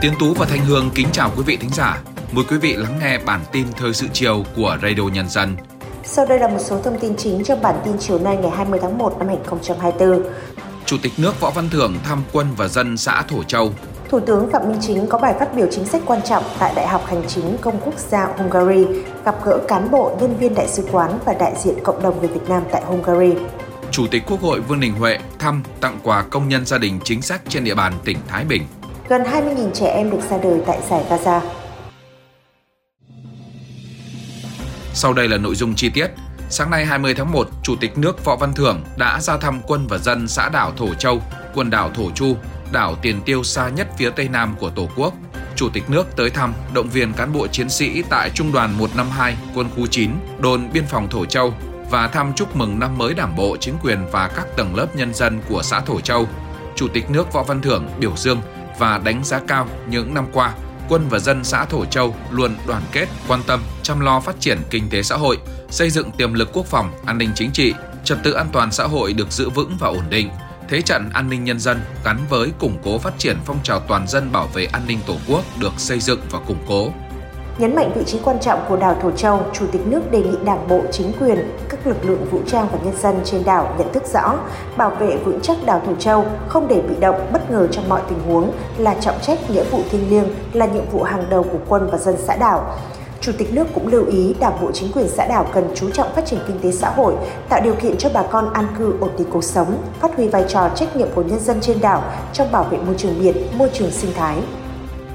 Tiến Tú và Thanh Hương kính chào quý vị thính giả. Mời quý vị lắng nghe bản tin thời sự chiều của Radio Nhân dân. Sau đây là một số thông tin chính trong bản tin chiều nay ngày 20 tháng 1 năm 2024. Chủ tịch nước Võ Văn Thưởng thăm quân và dân xã Thổ Châu. Thủ tướng Phạm Minh Chính có bài phát biểu chính sách quan trọng tại Đại học Hành chính Công quốc gia Hungary, gặp gỡ cán bộ, nhân viên đại sứ quán và đại diện cộng đồng người Việt Nam tại Hungary. Chủ tịch Quốc hội Vương Đình Huệ thăm tặng quà công nhân gia đình chính sách trên địa bàn tỉnh Thái Bình. Gần 20.000 trẻ em được ra đời tại giải Gaza. Sau đây là nội dung chi tiết. Sáng nay 20 tháng 1, Chủ tịch nước Võ Văn Thưởng đã ra thăm quân và dân xã đảo Thổ Châu, quần đảo Thổ Chu, đảo tiền tiêu xa nhất phía tây nam của Tổ quốc. Chủ tịch nước tới thăm, động viên cán bộ chiến sĩ tại Trung đoàn 152, quân khu 9, đồn biên phòng Thổ Châu và thăm chúc mừng năm mới Đảng bộ, chính quyền và các tầng lớp nhân dân của xã Thổ Châu. Chủ tịch nước Võ Văn Thưởng biểu dương và đánh giá cao những năm qua, quân và dân xã Thổ Châu luôn đoàn kết, quan tâm, chăm lo phát triển kinh tế xã hội, xây dựng tiềm lực quốc phòng, an ninh chính trị, trật tự an toàn xã hội được giữ vững và ổn định, thế trận an ninh nhân dân gắn với củng cố phát triển phong trào toàn dân bảo vệ an ninh Tổ quốc được xây dựng và củng cố. Nhấn mạnh vị trí quan trọng của đảo Thổ Châu, Chủ tịch nước đề nghị Đảng bộ, chính quyền, các lực lượng vũ trang và nhân dân trên đảo nhận thức rõ, bảo vệ vững chắc đảo Thổ Châu, không để bị động, bất ngờ trong mọi tình huống là trọng trách nghĩa vụ thiêng liêng, là nhiệm vụ hàng đầu của quân và dân xã đảo. Chủ tịch nước cũng lưu ý Đảng bộ chính quyền xã đảo cần chú trọng phát triển kinh tế xã hội, tạo điều kiện cho bà con an cư ổn định cuộc sống, phát huy vai trò trách nhiệm của nhân dân trên đảo trong bảo vệ môi trường biển, môi trường sinh thái.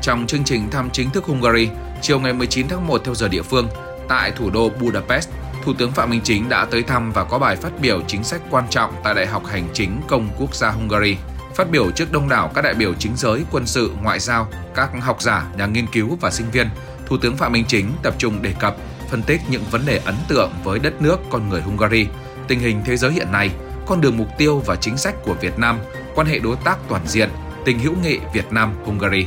Trong chương trình thăm chính thức Hungary, chiều ngày 19 tháng 1 theo giờ địa phương, tại thủ đô Budapest, Thủ tướng Phạm Minh Chính đã tới thăm và có bài phát biểu chính sách quan trọng tại Đại học Hành chính Công quốc gia Hungary. Phát biểu trước đông đảo các đại biểu chính giới, quân sự, ngoại giao, các học giả, nhà nghiên cứu và sinh viên, Thủ tướng Phạm Minh Chính tập trung đề cập, phân tích những vấn đề ấn tượng với đất nước con người Hungary, tình hình thế giới hiện nay, con đường mục tiêu và chính sách của Việt Nam, quan hệ đối tác toàn diện, tình hữu nghị Việt Nam Hungary.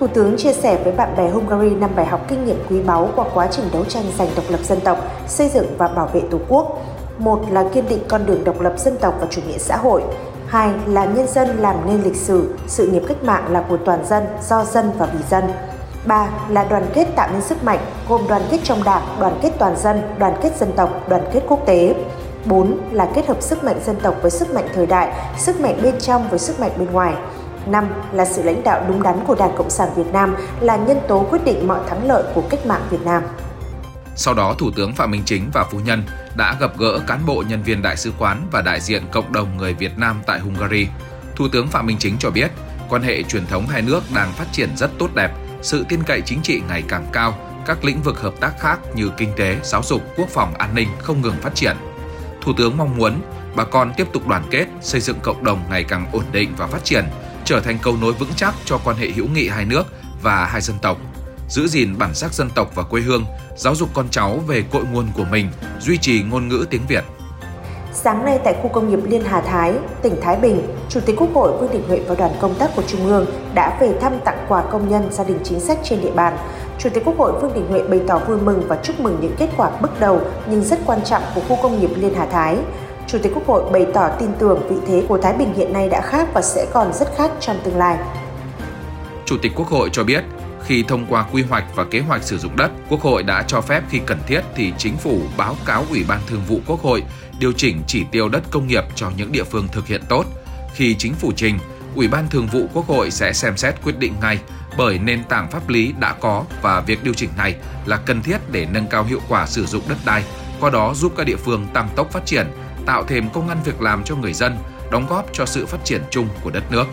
Thủ tướng chia sẻ với bạn bè Hungary năm bài học kinh nghiệm quý báu qua quá trình đấu tranh giành độc lập dân tộc, xây dựng và bảo vệ Tổ quốc. Một là kiên định con đường độc lập dân tộc và chủ nghĩa xã hội. Hai là nhân dân làm nên lịch sử, sự nghiệp cách mạng là của toàn dân, do dân và vì dân. Ba là đoàn kết tạo nên sức mạnh, gồm đoàn kết trong đảng, đoàn kết toàn dân, đoàn kết dân tộc, đoàn kết quốc tế. 4 là kết hợp sức mạnh dân tộc với sức mạnh thời đại, sức mạnh bên trong với sức mạnh bên ngoài. 5 là sự lãnh đạo đúng đắn của Đảng Cộng sản Việt Nam là nhân tố quyết định mọi thắng lợi của cách mạng Việt Nam. Sau đó, Thủ tướng Phạm Minh Chính và Phu Nhân đã gặp gỡ cán bộ nhân viên đại sứ quán và đại diện cộng đồng người Việt Nam tại Hungary. Thủ tướng Phạm Minh Chính cho biết, quan hệ truyền thống hai nước đang phát triển rất tốt đẹp, sự tin cậy chính trị ngày càng cao, các lĩnh vực hợp tác khác như kinh tế, giáo dục, quốc phòng, an ninh không ngừng phát triển. Thủ tướng mong muốn bà con tiếp tục đoàn kết, xây dựng cộng đồng ngày càng ổn định và phát triển, trở thành cầu nối vững chắc cho quan hệ hữu nghị hai nước và hai dân tộc, giữ gìn bản sắc dân tộc và quê hương, giáo dục con cháu về cội nguồn của mình, duy trì ngôn ngữ tiếng Việt. Sáng nay tại khu công nghiệp Liên Hà Thái, tỉnh Thái Bình, Chủ tịch Quốc hội Vương Đình Huệ và đoàn công tác của Trung ương đã về thăm tặng quà công nhân gia đình chính sách trên địa bàn. Chủ tịch Quốc hội Vương Đình Huệ bày tỏ vui mừng và chúc mừng những kết quả bước đầu nhưng rất quan trọng của khu công nghiệp Liên Hà Thái. Chủ tịch Quốc hội bày tỏ tin tưởng vị thế của Thái Bình hiện nay đã khác và sẽ còn rất khác trong tương lai. Chủ tịch Quốc hội cho biết, khi thông qua quy hoạch và kế hoạch sử dụng đất, Quốc hội đã cho phép khi cần thiết thì chính phủ báo cáo Ủy ban Thường vụ Quốc hội điều chỉnh chỉ tiêu đất công nghiệp cho những địa phương thực hiện tốt. Khi chính phủ trình, Ủy ban Thường vụ Quốc hội sẽ xem xét quyết định ngay bởi nền tảng pháp lý đã có và việc điều chỉnh này là cần thiết để nâng cao hiệu quả sử dụng đất đai, qua đó giúp các địa phương tăng tốc phát triển, tạo thêm công ăn việc làm cho người dân, đóng góp cho sự phát triển chung của đất nước.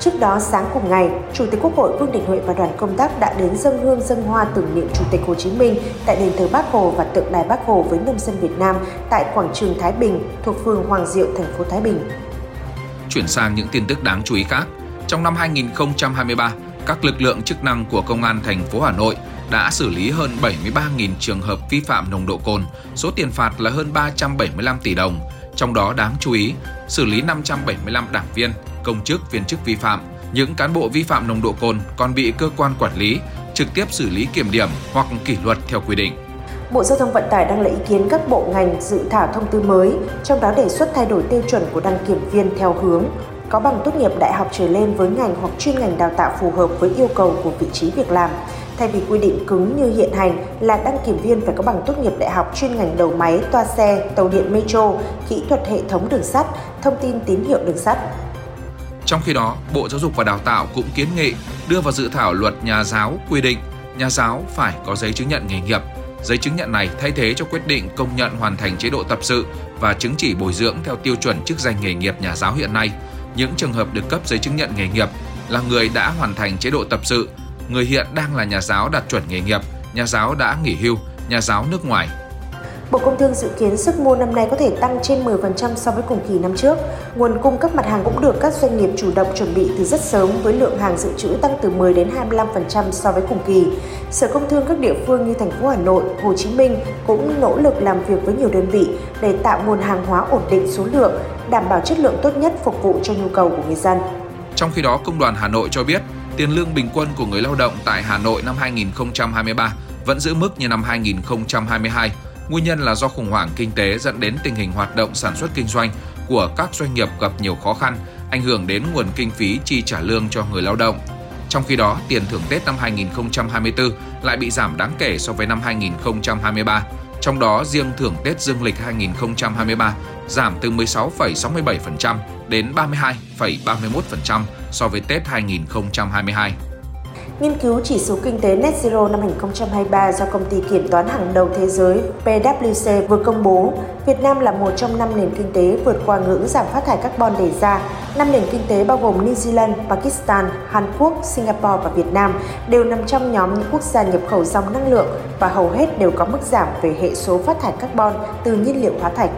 Trước đó sáng cùng ngày, Chủ tịch Quốc hội Vương Đình Huệ và đoàn công tác đã đến dân hương dân hoa tưởng niệm Chủ tịch Hồ Chí Minh tại đền thờ Bác Hồ và tượng đài Bác Hồ với nông dân Việt Nam tại quảng trường Thái Bình thuộc phường Hoàng Diệu, thành phố Thái Bình. Chuyển sang những tin tức đáng chú ý khác, trong năm 2023, các lực lượng chức năng của Công an thành phố Hà Nội đã xử lý hơn 73.000 trường hợp vi phạm nồng độ cồn, số tiền phạt là hơn 375 tỷ đồng. Trong đó đáng chú ý, xử lý 575 đảng viên, công chức, viên chức vi phạm. Những cán bộ vi phạm nồng độ cồn còn bị cơ quan quản lý trực tiếp xử lý kiểm điểm hoặc kỷ luật theo quy định. Bộ Giao thông Vận tải đang lấy ý kiến các bộ ngành dự thảo thông tư mới, trong đó đề xuất thay đổi tiêu chuẩn của đăng kiểm viên theo hướng có bằng tốt nghiệp đại học trở lên với ngành hoặc chuyên ngành đào tạo phù hợp với yêu cầu của vị trí việc làm. Thay vì quy định cứng như hiện hành là đăng kiểm viên phải có bằng tốt nghiệp đại học chuyên ngành đầu máy, toa xe, tàu điện metro, kỹ thuật hệ thống đường sắt, thông tin tín hiệu đường sắt. Trong khi đó, Bộ Giáo dục và Đào tạo cũng kiến nghị đưa vào dự thảo luật nhà giáo quy định nhà giáo phải có giấy chứng nhận nghề nghiệp. Giấy chứng nhận này thay thế cho quyết định công nhận hoàn thành chế độ tập sự và chứng chỉ bồi dưỡng theo tiêu chuẩn chức danh nghề nghiệp nhà giáo hiện nay. Những trường hợp được cấp giấy chứng nhận nghề nghiệp là người đã hoàn thành chế độ tập sự, người hiện đang là nhà giáo đạt chuẩn nghề nghiệp, nhà giáo đã nghỉ hưu, nhà giáo nước ngoài Bộ Công Thương dự kiến sức mua năm nay có thể tăng trên 10% so với cùng kỳ năm trước. Nguồn cung các mặt hàng cũng được các doanh nghiệp chủ động chuẩn bị từ rất sớm với lượng hàng dự trữ tăng từ 10 đến 25% so với cùng kỳ. Sở Công Thương các địa phương như thành phố Hà Nội, Hồ Chí Minh cũng nỗ lực làm việc với nhiều đơn vị để tạo nguồn hàng hóa ổn định số lượng, đảm bảo chất lượng tốt nhất phục vụ cho nhu cầu của người dân. Trong khi đó, Công đoàn Hà Nội cho biết, tiền lương bình quân của người lao động tại Hà Nội năm 2023 vẫn giữ mức như năm 2022 Nguyên nhân là do khủng hoảng kinh tế dẫn đến tình hình hoạt động sản xuất kinh doanh của các doanh nghiệp gặp nhiều khó khăn, ảnh hưởng đến nguồn kinh phí chi trả lương cho người lao động. Trong khi đó, tiền thưởng Tết năm 2024 lại bị giảm đáng kể so với năm 2023. Trong đó, riêng thưởng Tết dương lịch 2023 giảm từ 16,67% đến 32,31% so với Tết 2022. Nghiên cứu chỉ số kinh tế Net Zero năm 2023 do công ty kiểm toán hàng đầu thế giới PwC vừa công bố, Việt Nam là một trong năm nền kinh tế vượt qua ngưỡng giảm phát thải carbon đề ra. Năm nền kinh tế bao gồm New Zealand, Pakistan, Hàn Quốc, Singapore và Việt Nam đều nằm trong nhóm những quốc gia nhập khẩu dòng năng lượng và hầu hết đều có mức giảm về hệ số phát thải carbon từ nhiên liệu hóa thạch.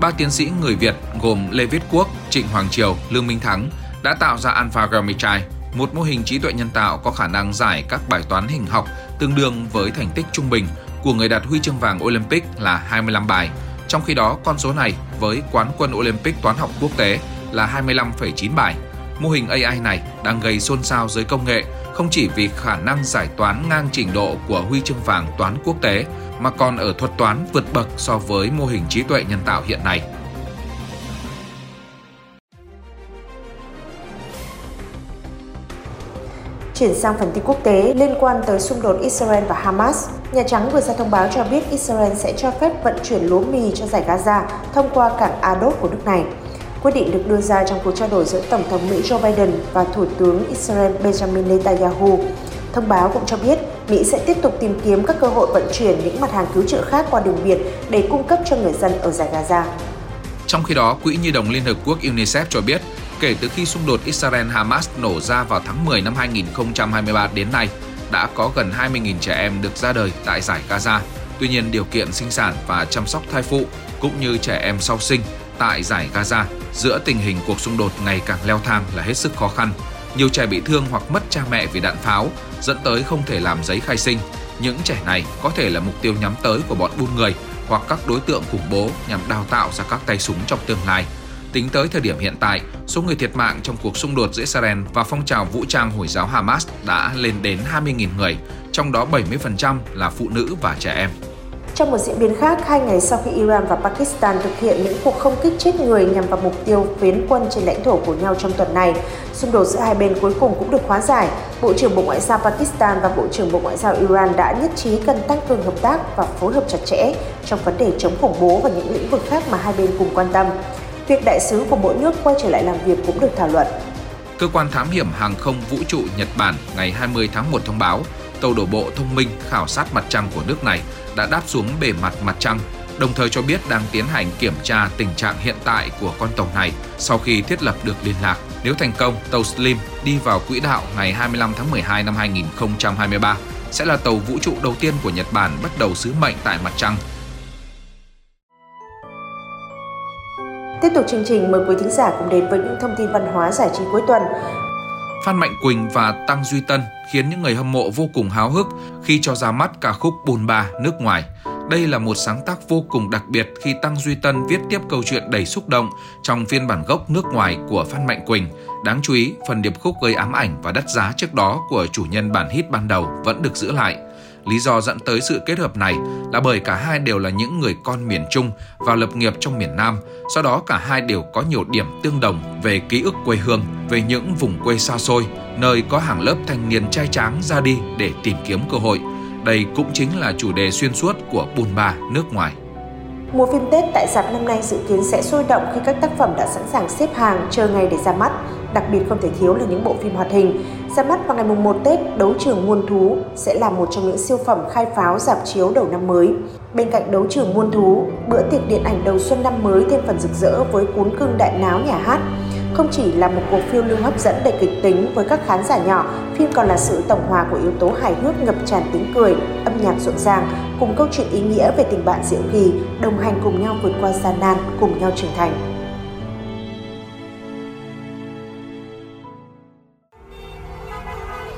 Ba tiến sĩ người Việt gồm Lê Viết Quốc, Trịnh Hoàng Triều, Lương Minh Thắng đã tạo ra Alpha Gamichai, một mô hình trí tuệ nhân tạo có khả năng giải các bài toán hình học tương đương với thành tích trung bình của người đạt huy chương vàng Olympic là 25 bài. Trong khi đó, con số này với quán quân Olympic toán học quốc tế là 25,9 bài. Mô hình AI này đang gây xôn xao giới công nghệ không chỉ vì khả năng giải toán ngang trình độ của huy chương vàng toán quốc tế mà còn ở thuật toán vượt bậc so với mô hình trí tuệ nhân tạo hiện nay. Chuyển sang phần tin quốc tế liên quan tới xung đột Israel và Hamas, Nhà Trắng vừa ra thông báo cho biết Israel sẽ cho phép vận chuyển lúa mì cho giải Gaza thông qua cảng Adot của nước này. Quyết định được đưa ra trong cuộc trao đổi giữa Tổng thống Mỹ Joe Biden và Thủ tướng Israel Benjamin Netanyahu. Thông báo cũng cho biết Mỹ sẽ tiếp tục tìm kiếm các cơ hội vận chuyển những mặt hàng cứu trợ khác qua đường biển để cung cấp cho người dân ở giải Gaza. Trong khi đó, Quỹ Nhi đồng Liên Hợp Quốc UNICEF cho biết Kể từ khi xung đột Israel-Hamas nổ ra vào tháng 10 năm 2023 đến nay, đã có gần 20.000 trẻ em được ra đời tại giải Gaza. Tuy nhiên, điều kiện sinh sản và chăm sóc thai phụ cũng như trẻ em sau sinh tại giải Gaza giữa tình hình cuộc xung đột ngày càng leo thang là hết sức khó khăn. Nhiều trẻ bị thương hoặc mất cha mẹ vì đạn pháo, dẫn tới không thể làm giấy khai sinh. Những trẻ này có thể là mục tiêu nhắm tới của bọn buôn người hoặc các đối tượng khủng bố nhằm đào tạo ra các tay súng trong tương lai. Tính tới thời điểm hiện tại, số người thiệt mạng trong cuộc xung đột giữa Israel và phong trào vũ trang Hồi giáo Hamas đã lên đến 20.000 người, trong đó 70% là phụ nữ và trẻ em. Trong một diễn biến khác, hai ngày sau khi Iran và Pakistan thực hiện những cuộc không kích chết người nhằm vào mục tiêu phiến quân trên lãnh thổ của nhau trong tuần này, xung đột giữa hai bên cuối cùng cũng được hóa giải. Bộ trưởng Bộ Ngoại giao Pakistan và Bộ trưởng Bộ Ngoại giao Iran đã nhất trí cần tăng cường hợp tác và phối hợp chặt chẽ trong vấn đề chống khủng bố và những lĩnh vực khác mà hai bên cùng quan tâm. Việc đại sứ của mỗi nước quay trở lại làm việc cũng được thảo luận. Cơ quan thám hiểm hàng không vũ trụ Nhật Bản ngày 20 tháng 1 thông báo tàu đổ bộ thông minh khảo sát mặt trăng của nước này đã đáp xuống bề mặt mặt trăng, đồng thời cho biết đang tiến hành kiểm tra tình trạng hiện tại của con tàu này sau khi thiết lập được liên lạc. Nếu thành công, tàu Slim đi vào quỹ đạo ngày 25 tháng 12 năm 2023 sẽ là tàu vũ trụ đầu tiên của Nhật Bản bắt đầu sứ mệnh tại mặt trăng Tiếp tục chương trình mời quý thính giả cùng đến với những thông tin văn hóa giải trí cuối tuần. Phan Mạnh Quỳnh và Tăng Duy Tân khiến những người hâm mộ vô cùng háo hức khi cho ra mắt ca khúc Bùn Ba nước ngoài. Đây là một sáng tác vô cùng đặc biệt khi Tăng Duy Tân viết tiếp câu chuyện đầy xúc động trong phiên bản gốc nước ngoài của Phan Mạnh Quỳnh. Đáng chú ý, phần điệp khúc gây ám ảnh và đắt giá trước đó của chủ nhân bản hit ban đầu vẫn được giữ lại. Lý do dẫn tới sự kết hợp này là bởi cả hai đều là những người con miền Trung và lập nghiệp trong miền Nam, do đó cả hai đều có nhiều điểm tương đồng về ký ức quê hương, về những vùng quê xa xôi, nơi có hàng lớp thanh niên trai tráng ra đi để tìm kiếm cơ hội. Đây cũng chính là chủ đề xuyên suốt của Bùn Ba nước ngoài. Mùa phim Tết tại dạp năm nay dự kiến sẽ sôi động khi các tác phẩm đã sẵn sàng xếp hàng chờ ngày để ra mắt. Đặc biệt không thể thiếu là những bộ phim hoạt hình. Ra mắt vào ngày mùng 1 Tết, Đấu trường Muôn Thú sẽ là một trong những siêu phẩm khai pháo dạp chiếu đầu năm mới. Bên cạnh Đấu trường Muôn Thú, bữa tiệc điện ảnh đầu xuân năm mới thêm phần rực rỡ với cuốn cưng đại náo nhà hát. Không chỉ là một cuộc phiêu lưu hấp dẫn đầy kịch tính với các khán giả nhỏ, phim còn là sự tổng hòa của yếu tố hài hước ngập tràn tiếng cười, âm nhạc rộn ràng, cùng câu chuyện ý nghĩa về tình bạn diệu kỳ, đồng hành cùng nhau vượt qua gian nan, cùng nhau trưởng thành.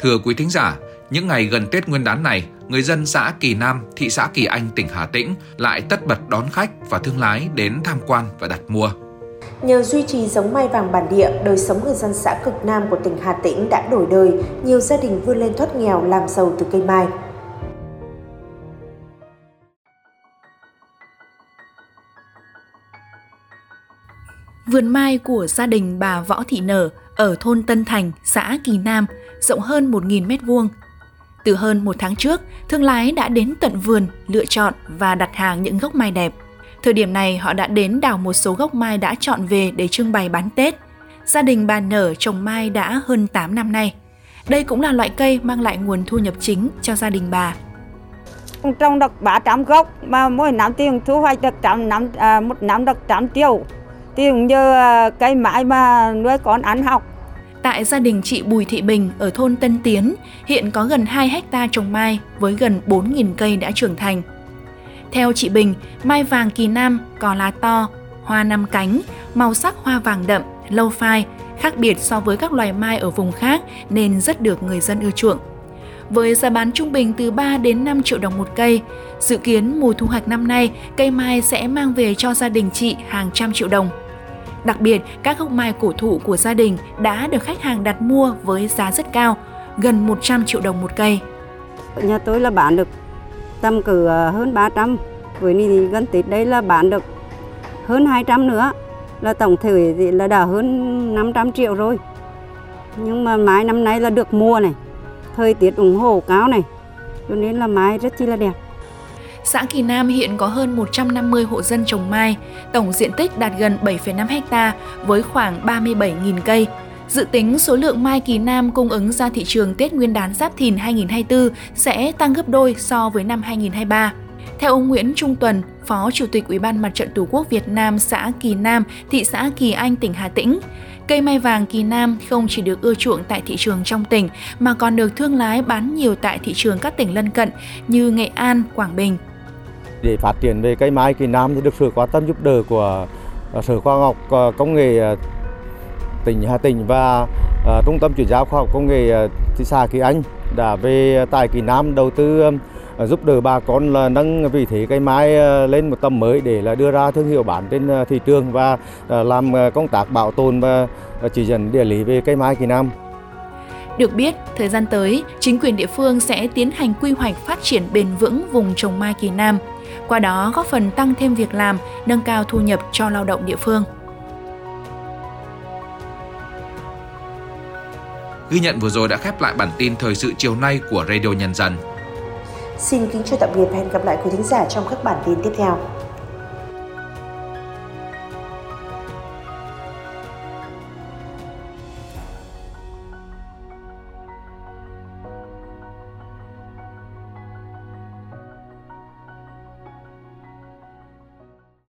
Thưa quý thính giả, những ngày gần Tết Nguyên đán này, người dân xã Kỳ Nam, thị xã Kỳ Anh, tỉnh Hà Tĩnh lại tất bật đón khách và thương lái đến tham quan và đặt mua. Nhờ duy trì giống mai vàng bản địa, đời sống người dân xã cực Nam của tỉnh Hà Tĩnh đã đổi đời, nhiều gia đình vươn lên thoát nghèo làm giàu từ cây mai. Vườn mai của gia đình bà Võ Thị Nở ở thôn Tân Thành, xã Kỳ Nam, rộng hơn 1.000 m2. Từ hơn một tháng trước, thương lái đã đến tận vườn lựa chọn và đặt hàng những gốc mai đẹp. Thời điểm này, họ đã đến đào một số gốc mai đã chọn về để trưng bày bán Tết. Gia đình bà Nở trồng mai đã hơn 8 năm nay. Đây cũng là loại cây mang lại nguồn thu nhập chính cho gia đình bà. Trồng được 300 gốc, mà mỗi năm tiền thu hoạch được trăm năm, à, một năm được trăm triệu. Thì cũng như à, cái mãi mà nuôi con ăn học Tại gia đình chị Bùi Thị Bình ở thôn Tân Tiến, hiện có gần 2 hecta trồng mai với gần 4.000 cây đã trưởng thành. Theo chị Bình, mai vàng kỳ nam có lá to, hoa năm cánh, màu sắc hoa vàng đậm, lâu phai, khác biệt so với các loài mai ở vùng khác nên rất được người dân ưa chuộng. Với giá bán trung bình từ 3 đến 5 triệu đồng một cây, dự kiến mùa thu hoạch năm nay, cây mai sẽ mang về cho gia đình chị hàng trăm triệu đồng. Đặc biệt, các gốc mai cổ thụ của gia đình đã được khách hàng đặt mua với giá rất cao, gần 100 triệu đồng một cây. Nhà tôi là bán được tầm cử ờ, hơn 300, với thì gần Tết đây là bán được hơn 200 nữa, là tổng thể thì là đã hơn 500 triệu rồi. Nhưng mà mai năm nay là được mua này, thời tiết ủng hộ cao này, cho nên là mai rất chi là đẹp. Xã Kỳ Nam hiện có hơn 150 hộ dân trồng mai, tổng diện tích đạt gần 7,5 ha với khoảng 37.000 cây. Dự tính số lượng mai Kỳ Nam cung ứng ra thị trường Tết Nguyên đán Giáp Thìn 2024 sẽ tăng gấp đôi so với năm 2023. Theo ông Nguyễn Trung Tuần, Phó Chủ tịch Ủy ban Mặt trận Tổ quốc Việt Nam xã Kỳ Nam, thị xã Kỳ Anh, tỉnh Hà Tĩnh, cây mai vàng Kỳ Nam không chỉ được ưa chuộng tại thị trường trong tỉnh mà còn được thương lái bán nhiều tại thị trường các tỉnh lân cận như Nghệ An, Quảng Bình. Để phát triển về cây mai Kỳ Nam thì được sự quan tâm giúp đỡ của à, Sở Khoa học à, Công nghệ à, tỉnh Hà Tĩnh và Trung tâm chuyển giao khoa học công nghệ thị xã Kỳ Anh đã về tại Kỳ Nam đầu tư giúp đỡ bà con là nâng vị thế cây mai lên một tầm mới để là đưa ra thương hiệu bán trên thị trường và làm công tác bảo tồn và chỉ dẫn địa lý về cây mai Kỳ Nam. Được biết, thời gian tới, chính quyền địa phương sẽ tiến hành quy hoạch phát triển bền vững vùng trồng mai Kỳ Nam, qua đó góp phần tăng thêm việc làm, nâng cao thu nhập cho lao động địa phương. Ghi nhận vừa rồi đã khép lại bản tin thời sự chiều nay của Radio Nhân dân. Xin kính chào tạm biệt và hẹn gặp lại quý thính giả trong các bản tin tiếp theo.